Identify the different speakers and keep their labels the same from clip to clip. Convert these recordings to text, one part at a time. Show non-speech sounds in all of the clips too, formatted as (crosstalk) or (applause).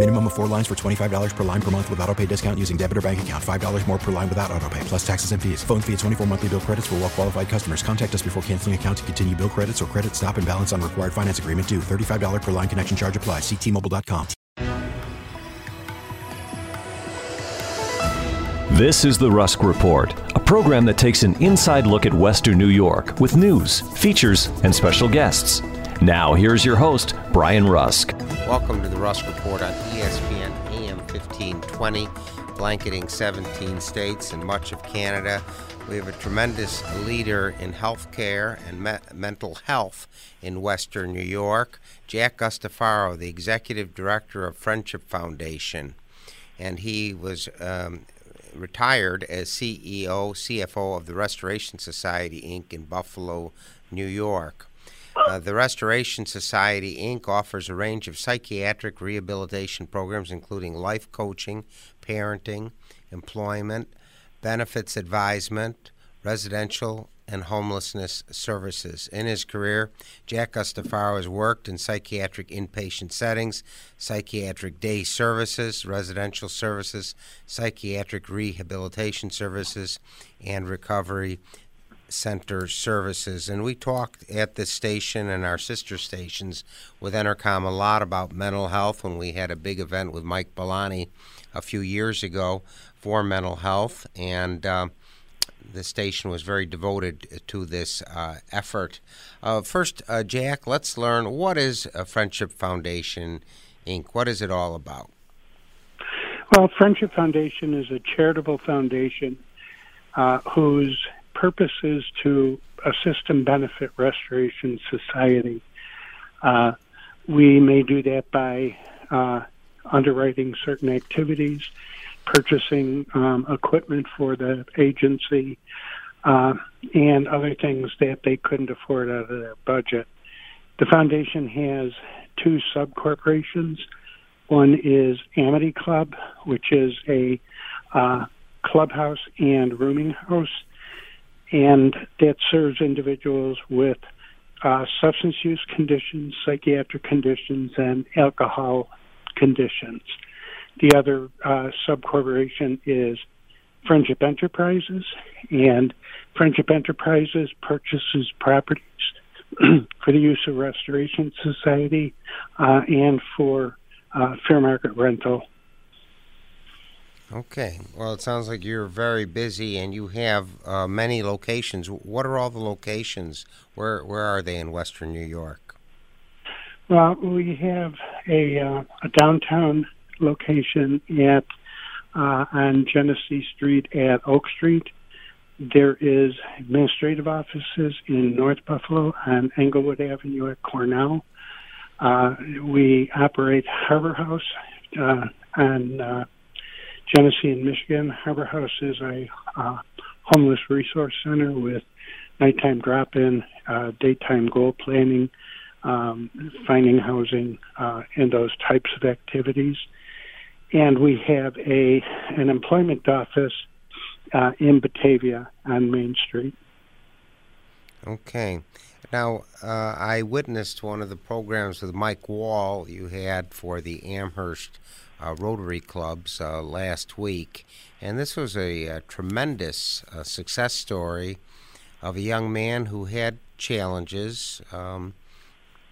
Speaker 1: Minimum of four lines for $25 per line per month with auto pay discount using debit or bank account. $5 more per line without auto pay, plus taxes and fees. Phone fee at 24 monthly bill credits for well qualified customers. Contact us before canceling account to continue bill credits or credit stop and balance on required finance agreement due. $35 per line connection charge applies. Ctmobile.com.
Speaker 2: This is the Rusk Report, a program that takes an inside look at Western New York with news, features, and special guests. Now, here's your host, Brian Rusk.
Speaker 3: Welcome to the Rusk Report on ESPN AM 1520, blanketing 17 states and much of Canada. We have a tremendous leader in healthcare and me- mental health in Western New York, Jack Guastaferro, the executive director of Friendship Foundation. And he was um, retired as CEO, CFO of the Restoration Society, Inc. in Buffalo, New York. Uh, the Restoration Society, Inc. offers a range of psychiatric rehabilitation programs, including life coaching, parenting, employment, benefits advisement, residential, and homelessness services. In his career, Jack Guastaferro has worked in psychiatric inpatient settings, psychiatric day services, residential services, psychiatric rehabilitation services, and recovery center services. And we talked at this station and our sister stations with Entercom a lot about mental health when we had a big event with Mike Bellani a few years ago for mental health. And uh, the station was very devoted to this uh, effort. Uh, first, uh, Jack, let's learn what is a Friendship Foundation Inc. What is it all about?
Speaker 4: Well, Friendship Foundation is a charitable foundation uh, whose purpose is to assist and benefit Restoration Society. Uh, we may do that by uh, underwriting certain activities, purchasing um, equipment for the agency, uh, and other things that they couldn't afford out of their budget. The foundation has two sub corporations. One is Amity Club, which is a uh, clubhouse and rooming house, and that serves individuals with uh, substance use conditions, psychiatric conditions, and alcohol conditions. The other uh, subcorporation is Friendship Enterprises, and Friendship Enterprises purchases properties (clears throat) for the use of Restoration Society uh, and for uh, fair market rental.
Speaker 3: Okay. Well, it sounds like you're very busy and you have uh, many locations. What are all the locations? Where Where are they in Western New York?
Speaker 4: Well, we have a, uh, a downtown location at uh, on Genesee Street at Oak Street. There is administrative offices in North Buffalo on Englewood Avenue at Cornell. Uh, we operate Harbor House uh, on uh, Genesee and Michigan. Harbor House is a uh, homeless resource center with nighttime drop-in, uh, daytime goal planning, um, finding housing, uh, and those types of activities. And we have a an employment office uh, in Batavia on Main Street.
Speaker 3: Okay. Now, uh, I witnessed one of the programs with Mike Wall you had for the Amherst uh, Rotary Clubs uh, last week, and this was a, a tremendous uh, success story of a young man who had challenges, um,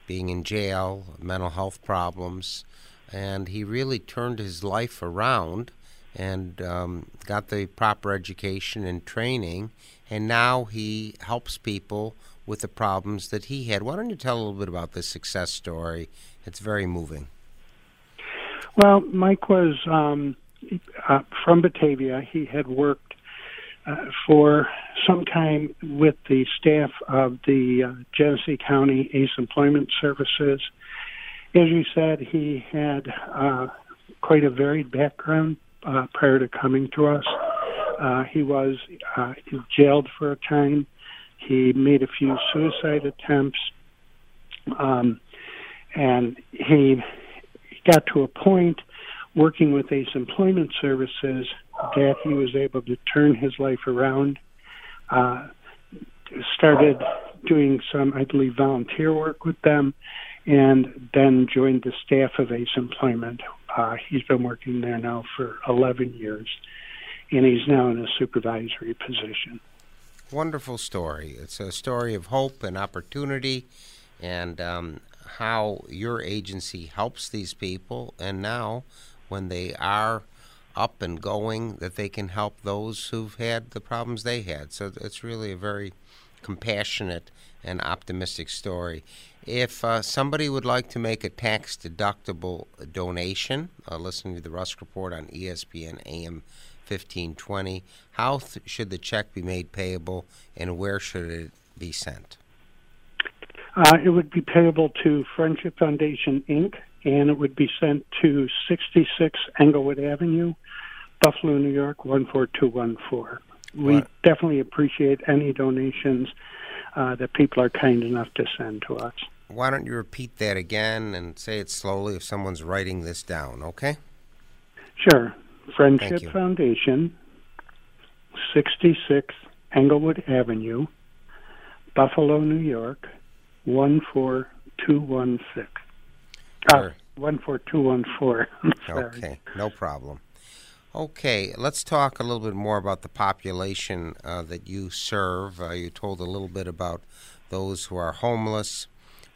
Speaker 3: being in jail, mental health problems, and he really turned his life around and um, got the proper education and training, and now he helps people with the problems that he had. Why don't you tell a little bit about this success story? It's very moving.
Speaker 4: Well, Mike was um, uh, from Batavia. He had worked uh, for some time with the staff of the uh, Genesee County ACE Employment Services. As you said, he had uh, quite a varied background uh, prior to coming to us. Uh, he was uh, jailed for a time. He made a few suicide attempts. Um, and he got to a point working with ACE Employment Services that he was able to turn his life around. Uh, started doing some, I believe, volunteer work with them, and then joined the staff of ACE Employment. Uh, he's been working there now for 11 years, and he's now in a supervisory position.
Speaker 3: Wonderful story. It's a story of hope and opportunity, and um, how your agency helps these people, and now when they are up and going, that they can help those who've had the problems they had. So it's really a very compassionate and optimistic story. If uh, somebody would like to make a tax deductible donation, uh, listening to the Rusk Report on ESPN AM 1520, how th- should the check be made payable and where should it be sent?
Speaker 4: Uh, it would be payable to Friendship Foundation Inc., and it would be sent to 66 Englewood Avenue, Buffalo, New York, 14214. We
Speaker 3: What?
Speaker 4: definitely appreciate any donations uh, that people are kind enough to send to us.
Speaker 3: Why don't you repeat that again and say it slowly if someone's writing this down, okay?
Speaker 4: Sure. Friendship. Foundation, 66 Englewood Avenue, Buffalo, New York, 14216. Uh,
Speaker 3: Sure.
Speaker 4: 14214. (laughs)
Speaker 3: Okay, no problem. Okay, let's talk a little bit more about the population uh, that you serve. Uh, you told a little bit about those who are homeless,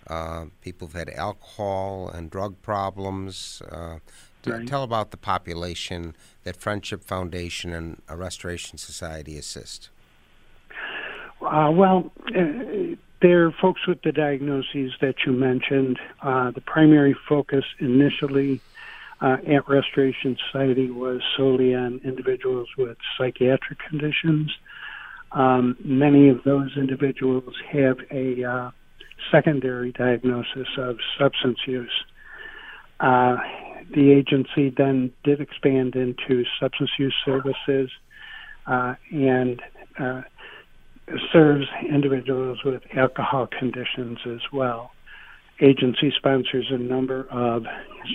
Speaker 3: uh, people who've had alcohol and drug problems. Uh, t-
Speaker 4: Right.
Speaker 3: Tell about the population that Friendship Foundation and Restoration Society assist.
Speaker 4: Uh, well, there are folks with the diagnoses that you mentioned. Uh, the primary focus initially uh, at Restoration Society was solely on individuals with psychiatric conditions. Um, many of those individuals have a uh, secondary diagnosis of substance use. Uh, the agency then did expand into substance use services uh, and uh, serves individuals with alcohol conditions as well. Agency sponsors a number of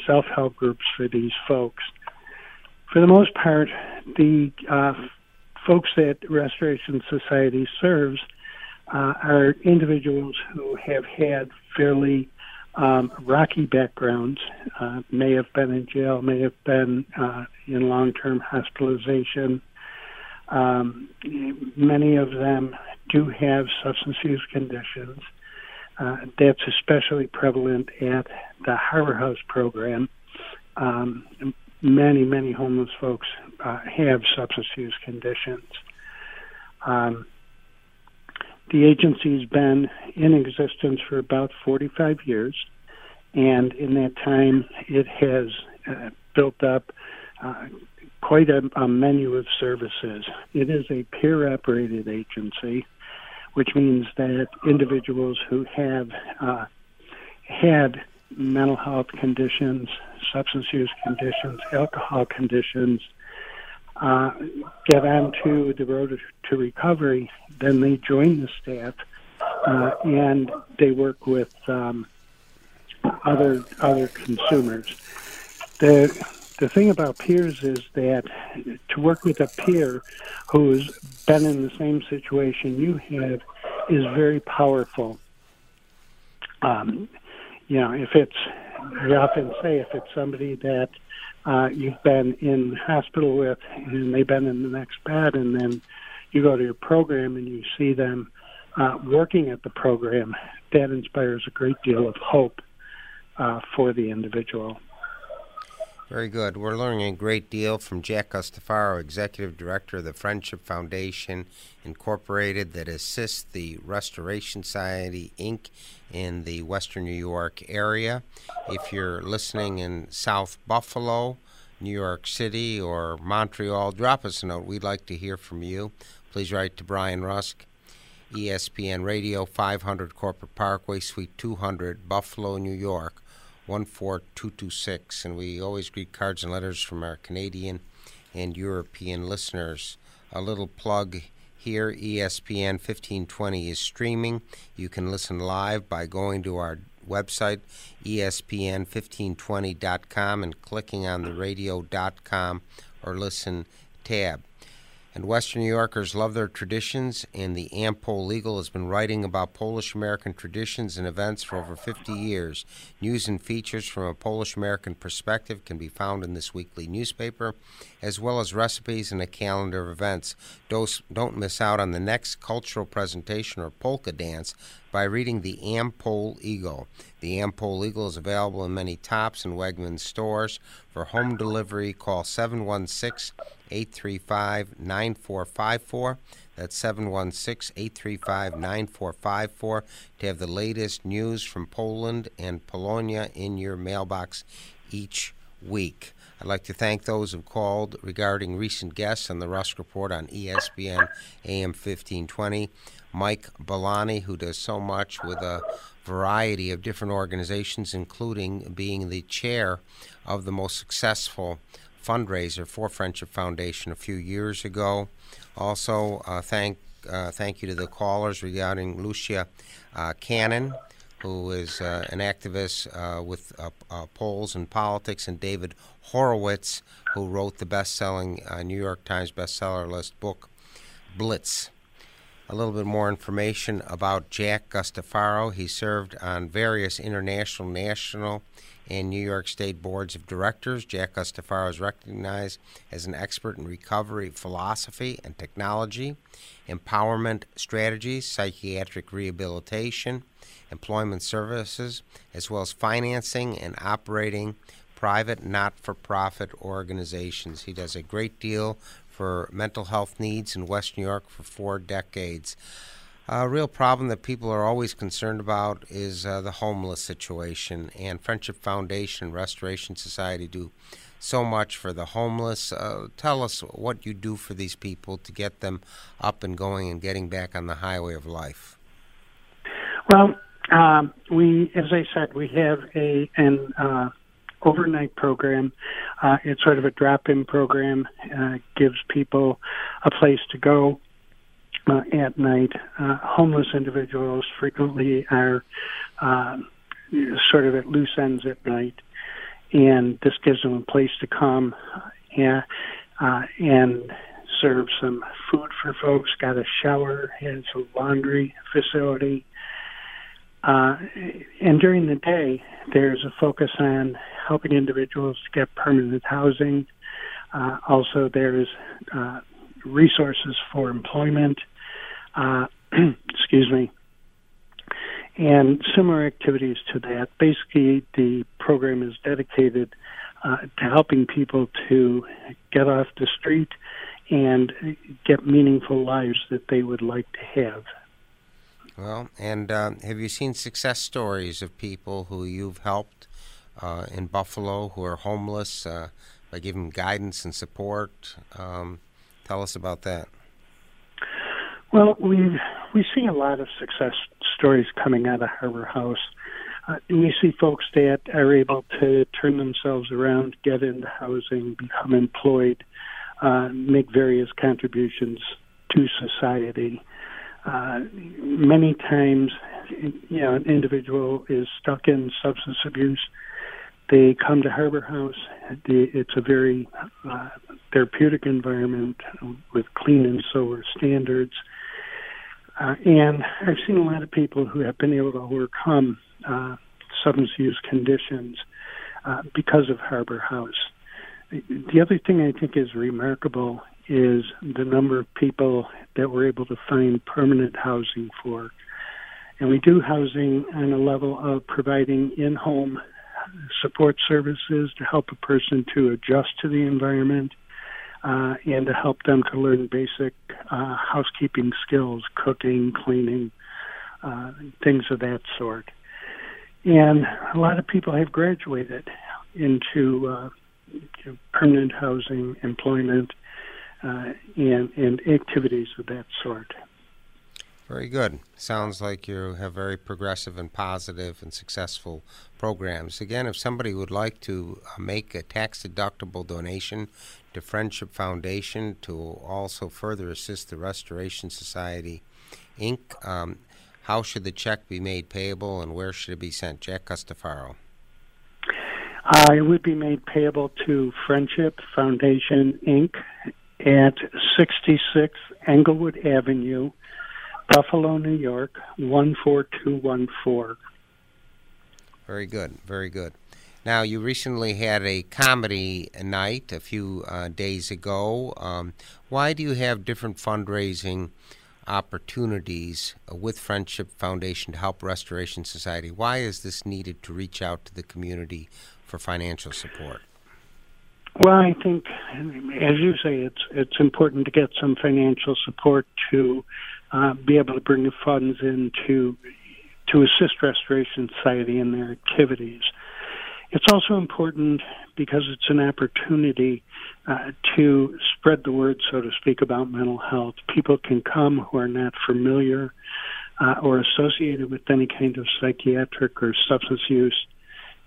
Speaker 4: self help groups for these folks. For the most part, the uh, folks that Restoration Society serves uh, are individuals who have had fairly um, rocky backgrounds, uh, may have been in jail, may have been uh, in long term hospitalization. Um, many of them do have substance use conditions. Uh, that's especially prevalent at the Harbor House program. Um, many, many homeless folks uh, have substance use conditions. Um, the agency's been in existence for about 45 years, and in that time, it has uh, built up uh, quite a, a menu of services. It is a peer operated agency, which means that individuals who have uh, had mental health conditions, substance use conditions, alcohol conditions, uh, get onto the road to recovery, then they join the staff uh, and they work with um, other other consumers. The the thing about peers is that to work with a peer who's been in the same situation you have is very powerful. Um, you know, if it's, I often say, if it's somebody that uh, you've been in hospital with and they've been in the next bed, and then you go to your program and you see them uh, working at the program, that inspires a great deal of hope uh, for the individual.
Speaker 3: Very good. We're learning a great deal from Jack Guastaferro, Executive Director of the Friendship Foundation Incorporated, that assists the Restoration Society, Inc. in the Western New York area. If you're listening in South Buffalo, New York City, or Montreal, drop us a note. We'd like to hear from you. Please write to Brian Rusk, ESPN Radio, 500 Corporate Parkway, Suite 200, Buffalo, New York. 14226. And we always greet cards and letters from our Canadian and European listeners. A little plug here ESPN 1520 is streaming. You can listen live by going to our website, espn1520.com, and clicking on the radio.com or listen tab. And Western New Yorkers love their traditions, and the Ampol Eagle has been writing about Polish American traditions and events for over 50 years. News and features from a Polish American perspective can be found in this weekly newspaper, as well as recipes and a calendar of events. Don't miss out on the next cultural presentation or polka dance by reading the Ampol Eagle. The Ampol Eagle is available in many Tops and Wegmans stores. For home delivery, call 716 835 9454. That's 716 835 9454 to have the latest news from Poland and Polonia in your mailbox each week. I'd like to thank those who called regarding recent guests on the Rusk Report on ESPN AM 1520. Mike Bellani, who does so much with a variety of different organizations, including being the chair of the most successful fundraiser for Friendship Foundation a few years ago. Also, uh, thank uh, thank you to the callers regarding Lucia uh, Cannon, who is uh, an activist uh, with polls and politics, and David Horowitz, who wrote the best-selling New York Times bestseller list book, Blitz a little bit more information about Jack Guastaferro. He served on various international, national, and New York State boards of directors. Jack Guastaferro is recognized as an expert in recovery philosophy and technology, empowerment strategies, psychiatric rehabilitation, employment services, as well as financing and operating private not for profit organizations. He does a great deal for mental health needs in West New York for four decades. A real problem that people are always concerned about is uh, the homeless situation, and Friendship Foundation and Restoration Society do so much for the homeless. Uh, tell us what you do for these people to get them up and going and getting back on the highway of life.
Speaker 4: Well, um, we, as I said, we have a an uh, overnight program. Uh, it's sort of a drop-in program. Uh, gives people a place to go uh, at night. Uh, homeless individuals frequently are uh, sort of at loose ends at night, and this gives them a place to come and, uh, and serve some food for folks. Got a shower, has a laundry facility. Uh, and during the day, there's a focus on helping individuals to get permanent housing. Uh, also, there's uh, resources for employment. Uh, (clears throat) excuse me. And similar activities to that. Basically, the program is dedicated uh, to helping people to get off the street and get meaningful lives that they would like to have.
Speaker 3: Well, and uh, have you seen success stories of people who you've helped uh, in Buffalo who are homeless uh, by giving guidance and support. Um, tell us about that.
Speaker 4: Well, we we see a lot of success stories coming out of Harbor House. Uh, we see folks that are able to turn themselves around, get into housing, become employed, uh, make various contributions to society. Uh, many times, you know, an individual is stuck in substance abuse they come to Harbor House. It's a very uh, therapeutic environment with clean and sober standards. Uh, and I've seen a lot of people who have been able to overcome uh, substance use conditions uh, because of Harbor House. The other thing I think is remarkable is the number of people that we're able to find permanent housing for. And we do housing on a level of providing in home support services to help a person to adjust to the environment uh, and to help them to learn basic uh, housekeeping skills, cooking, cleaning, uh, things of that sort. And a lot of people have graduated into uh, permanent housing, employment, uh, and, and activities of that sort.
Speaker 3: Very good. Sounds like you have very progressive and positive and successful programs. Again, if somebody would like to uh, make a tax deductible donation to Friendship Foundation to also further assist the Restoration Society, Inc., um, how should the check be made payable and where should it be sent? Jack Guastaferro.
Speaker 4: Uh, it would be made payable to Friendship Foundation, Inc., at 66 Englewood Avenue, Buffalo, New York, 14214.
Speaker 3: Very good, very good. Now, you recently had a comedy night a few uh, days ago. Um, why do you have different fundraising opportunities uh, with Friendship Foundation to help Restoration Society? Why is this needed to reach out to the community for financial support?
Speaker 4: Well, I think, as you say, it's it's important to get some financial support to uh, be able to bring the funds in to to assist Restoration Society in their activities. It's also important because it's an opportunity uh, to spread the word, so to speak, about mental health. People can come who are not familiar uh, or associated with any kind of psychiatric or substance use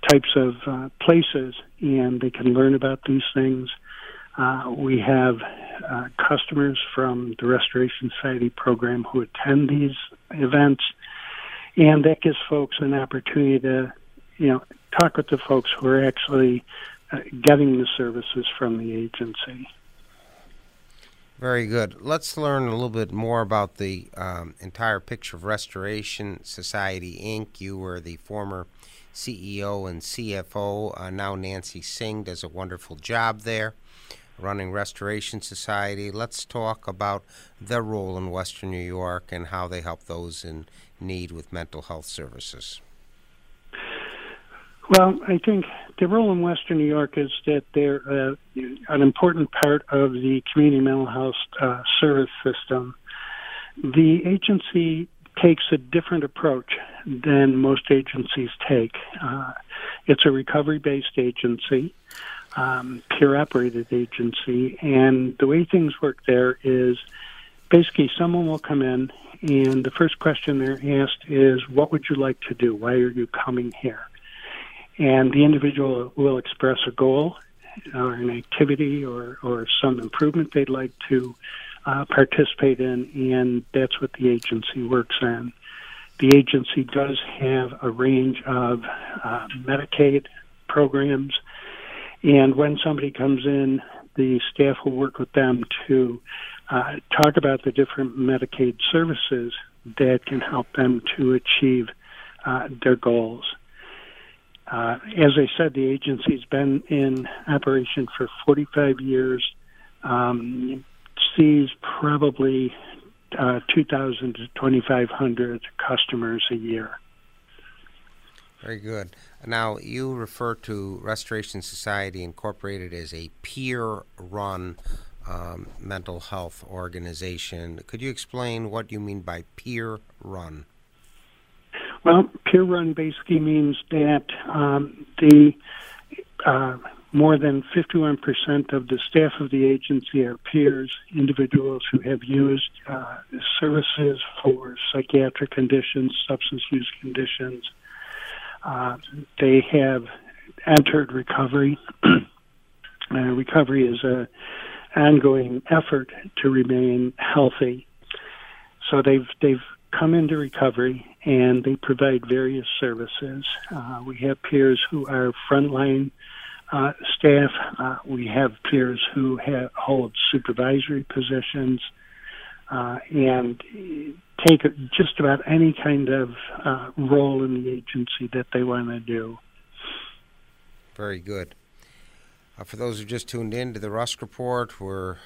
Speaker 4: types of uh, places, and they can learn about these things. Uh, we have uh, customers from the Restoration Society program who attend these events, and that gives folks an opportunity to, you know, talk with the folks who are actually uh, getting the services from the agency.
Speaker 3: Very good. Let's learn a little bit more about the um, entire picture of Restoration Society Inc. You were the former CEO and CFO. Uh, now Nancy Singh does a wonderful job there running Restoration Society. Let's talk about their role in Western New York and how they help those in need with mental health services.
Speaker 4: Well, I think the role in Western New York is that they're uh, an important part of the community mental health uh, service system. The agency takes a different approach than most agencies take. Uh, it's a recovery based agency, um, peer operated agency, and the way things work there is basically someone will come in, and the first question they're asked is, What would you like to do? Why are you coming here? And the individual will express a goal or an activity or, or some improvement they'd like to uh, participate in, and that's what the agency works on. The agency does have a range of uh, Medicaid programs, and when somebody comes in, the staff will work with them to uh, talk about the different Medicaid services that can help them to achieve uh, their goals. Uh, as I said, the agency's been in operation for 45 years. Um, sees probably uh, 2,000 to 2,500 customers a year.
Speaker 3: Very good. Now, you refer to Restoration Society Incorporated as a peer run um, mental health organization. Could you explain what you mean by peer run?
Speaker 4: Well, peer run basically means that um, the uh, more than 51% of the staff of the agency are peers, individuals who have used uh, services for psychiatric conditions, substance use conditions. Uh, they have entered recovery. (clears throat) uh, recovery is an ongoing effort to remain healthy. So they've they've come into recovery and they provide various services. Uh, we have peers who are frontline uh, staff. Uh, we have peers who have, hold supervisory positions uh, and take just about any kind of uh, role in the agency that they want to do.
Speaker 3: Very good. Uh, for those who just tuned in to the Rusk Report, we're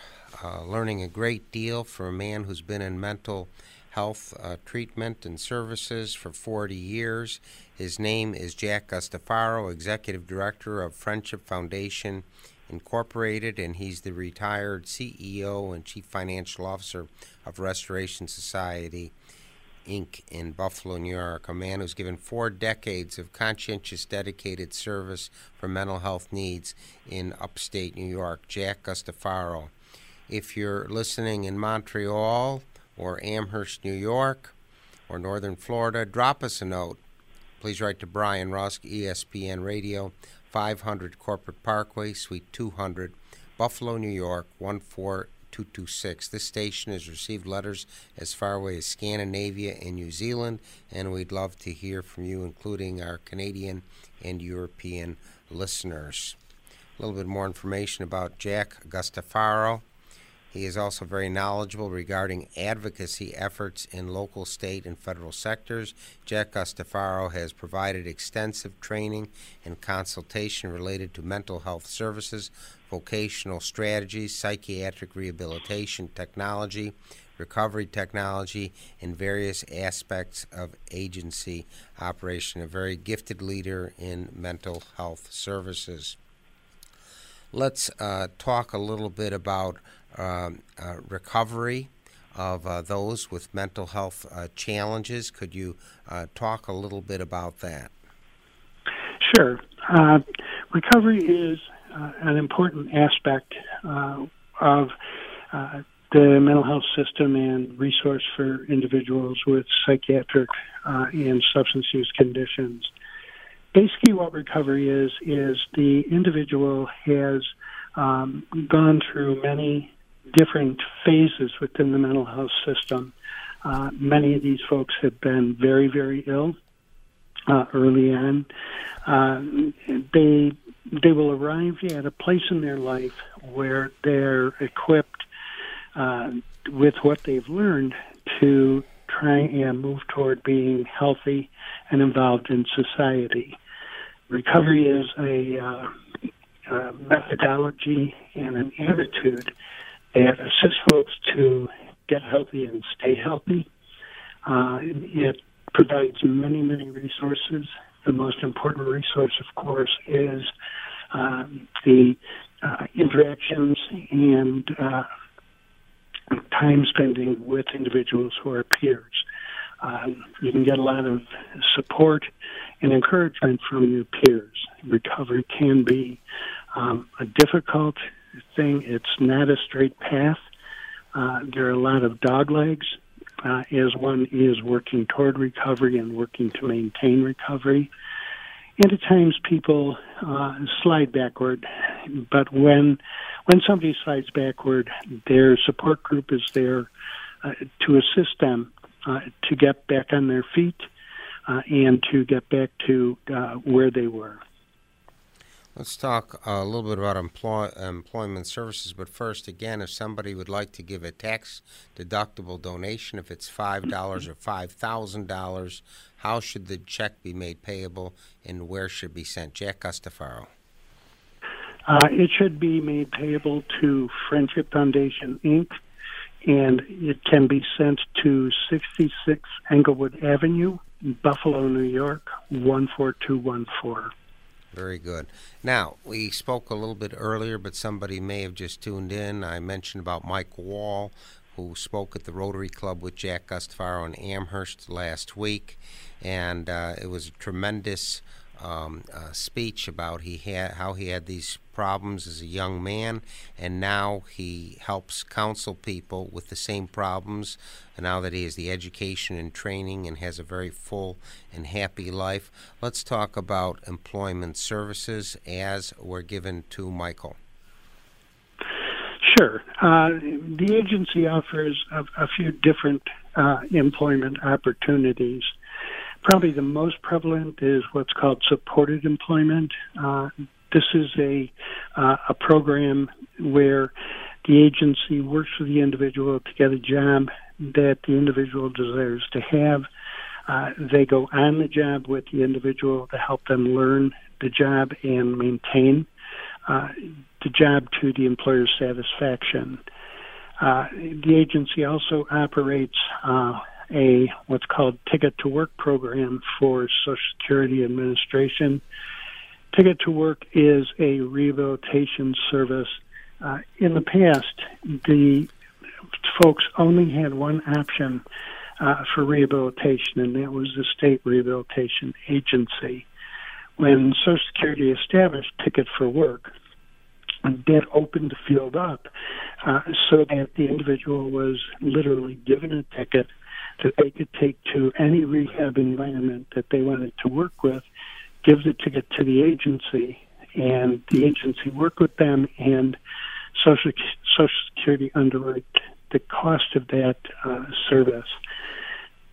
Speaker 3: uh, learning a great deal from a man who's been in mental health uh, treatment and services for 40 years. His name is Jack Guastaferro, Executive Director of Friendship Foundation Incorporated, and he's the retired CEO and Chief Financial Officer of Restoration Society. Inc. in Buffalo, New York, a man who's given four decades of conscientious, dedicated service for mental health needs in upstate New York, Jack Guastaferro. If you're listening in Montreal or Amherst, New York, or Northern Florida, drop us a note. Please write to Brian Rusk, ESPN Radio, 500 Corporate Parkway, Suite 200, Buffalo, New York, 14226. This station has received letters as far away as Scandinavia and New Zealand, and we'd love to hear from you, including our Canadian and European listeners. A little bit more information about Jack Guastaferro. He is also very knowledgeable regarding advocacy efforts in local, state, and federal sectors. Jack Guastaferro has provided extensive training and consultation related to mental health services, vocational strategies, psychiatric rehabilitation technology, recovery technology, and various aspects of agency operation. A very gifted leader in mental health services. Let's uh, talk a little bit about um, uh, recovery of uh, those with mental health uh, challenges. Could you uh, talk a little bit about that?
Speaker 4: Sure. Uh, recovery is an important aspect of the mental health system and resource for individuals with psychiatric and substance use conditions basically what recovery is is the individual has um, gone through many different phases within the mental health system. Uh, many of these folks have been very, very ill uh, early on. Uh, they they will arrive at a place in their life where they're equipped uh, with what they've learned to try and move toward being healthy and involved in society. Recovery is a, uh, a methodology and an attitude that assist folks to get healthy and stay healthy. Uh, it provides many, many resources. The most important resource, of course, is um, the uh, interactions and uh, time spending with individuals who are peers. Um, you can get a lot of support and encouragement from your peers. Recovery can be um, a difficult thing. It's not a straight path. Uh, there are a lot of dog legs uh, as one is working toward recovery and working to maintain recovery. And at times people uh, slide backward, but when when somebody slides backward, their support group is there uh, to assist them uh, to get back on their feet uh, and to get back to uh, where they were.
Speaker 3: Let's talk a little bit about employ, employment services, but first, again, if somebody would like to give a tax deductible donation, if it's $5 or $5,000, how should the check be made payable and where should be sent? Jack Guastaferro.
Speaker 4: Uh, it should be made payable to Friendship Foundation, Inc., and it can be sent to 66 Englewood Avenue, Buffalo, New York, 14214.
Speaker 3: Very good. Now, we spoke a little bit earlier, but somebody may have just tuned in. I mentioned about Mike Wall, who spoke at the Rotary Club with Jack Guastaferro in Amherst last week, and uh, it was a tremendous um, uh, speech about he had how he had these problems as a young man, and now he helps counsel people with the same problems. And now that he has the education and training and has a very full and happy life, let's talk about employment services as were given to Michael.
Speaker 4: Sure. Uh, the agency offers a, a few different uh, employment opportunities. Probably the most prevalent is what's called supported employment. Uh, this is a uh, a program where the agency works with the individual to get a job that the individual desires to have. Uh, they go on the job with the individual to help them learn the job and maintain uh, the job to the employer's satisfaction. Uh, the agency also operates uh, a what's called Ticket to Work program for Social Security Administration. Ticket to Work is a rehabilitation service. Uh, in the past, the folks only had one option uh, for rehabilitation, and that was the state rehabilitation agency. When Social Security established Ticket for Work, that opened the field up uh, so that the individual was literally given a ticket that they could take to any rehab environment that they wanted to work with, give the ticket to the agency, and the agency work with them, and Social, Social Security underwrite the cost of that uh, service.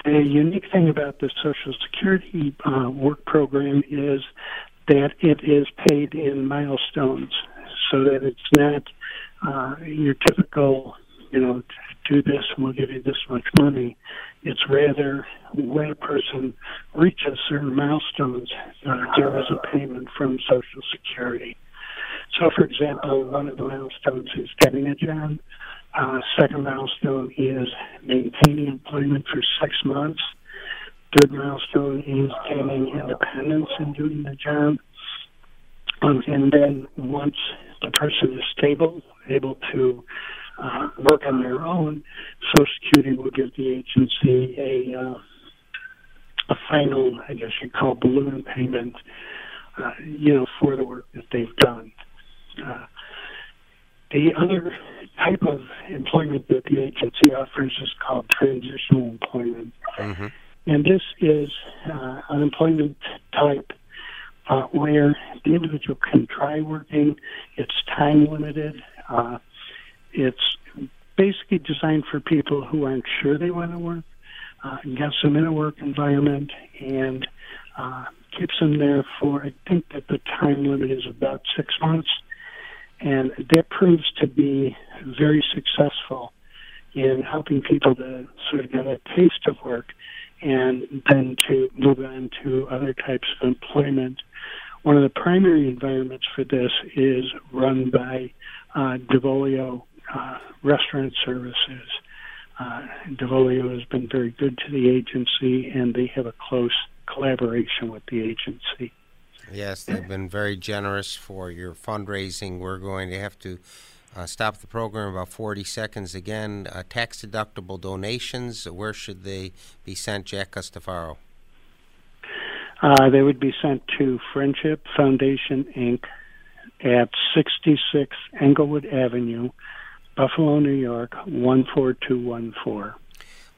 Speaker 4: The unique thing about the Social Security uh, work program is that it is paid in milestones, so that it's not uh, your typical, you know, do this and we'll give you this much money. It's rather when a person reaches certain milestones, uh, there is a payment from Social Security. So, for example, one of the milestones is getting a job. Uh, second milestone is maintaining employment for six months. Third milestone is gaining independence in doing the job. Um, and then once the person is stable, able to uh, work on their own, Social Security will give the agency a uh, a final, I guess you'd call balloon payment, uh, you know, for the work that they've done. Uh, the other type of employment that the agency offers is called transitional employment. Mm-hmm. And this is uh, an employment type uh, where the individual can try working. It's time limited. Uh, it's basically designed for people who aren't sure they want to work, uh, gets them in a work environment, and uh, keeps them there for, I think that the time limit is about six months. And that proves to be very successful in helping people to sort of get a taste of work and then to move on to other types of employment. One of the primary environments for this is run by uh, Devolio uh, Restaurant Services. Uh, Devolio has been very good to the agency, and they have a close collaboration with the agency.
Speaker 3: Yes, they've been very generous for your fundraising. We're going to have to uh, stop the program about 40 seconds again. Uh, tax deductible donations, where should they be sent, Jack Guastaferro?
Speaker 4: Uh, they would be sent to Friendship Foundation Inc. at 66 Englewood Avenue, Buffalo, New York, 14214.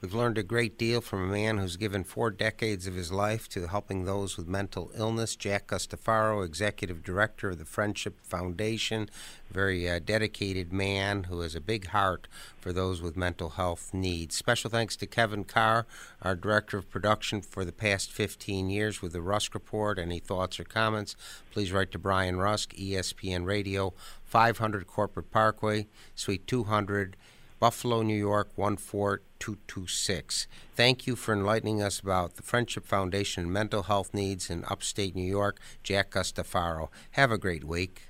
Speaker 3: We've learned a great deal from a man who's given four decades of his life to helping those with mental illness. Jack Guastaferro, Executive Director of the Friendship Foundation, very uh, dedicated man who has a big heart for those with mental health needs. Special thanks to Kevin Carr, our Director of Production for the past 15 years with the Rusk Report. Any thoughts or comments, please write to Brian Rusk, ESPN Radio, 500 Corporate Parkway, Suite 200. Buffalo, New York 14226. Thank you for enlightening us about the Friendship Foundation mental health needs in upstate New York, Jack Guastaferro. Have a great week.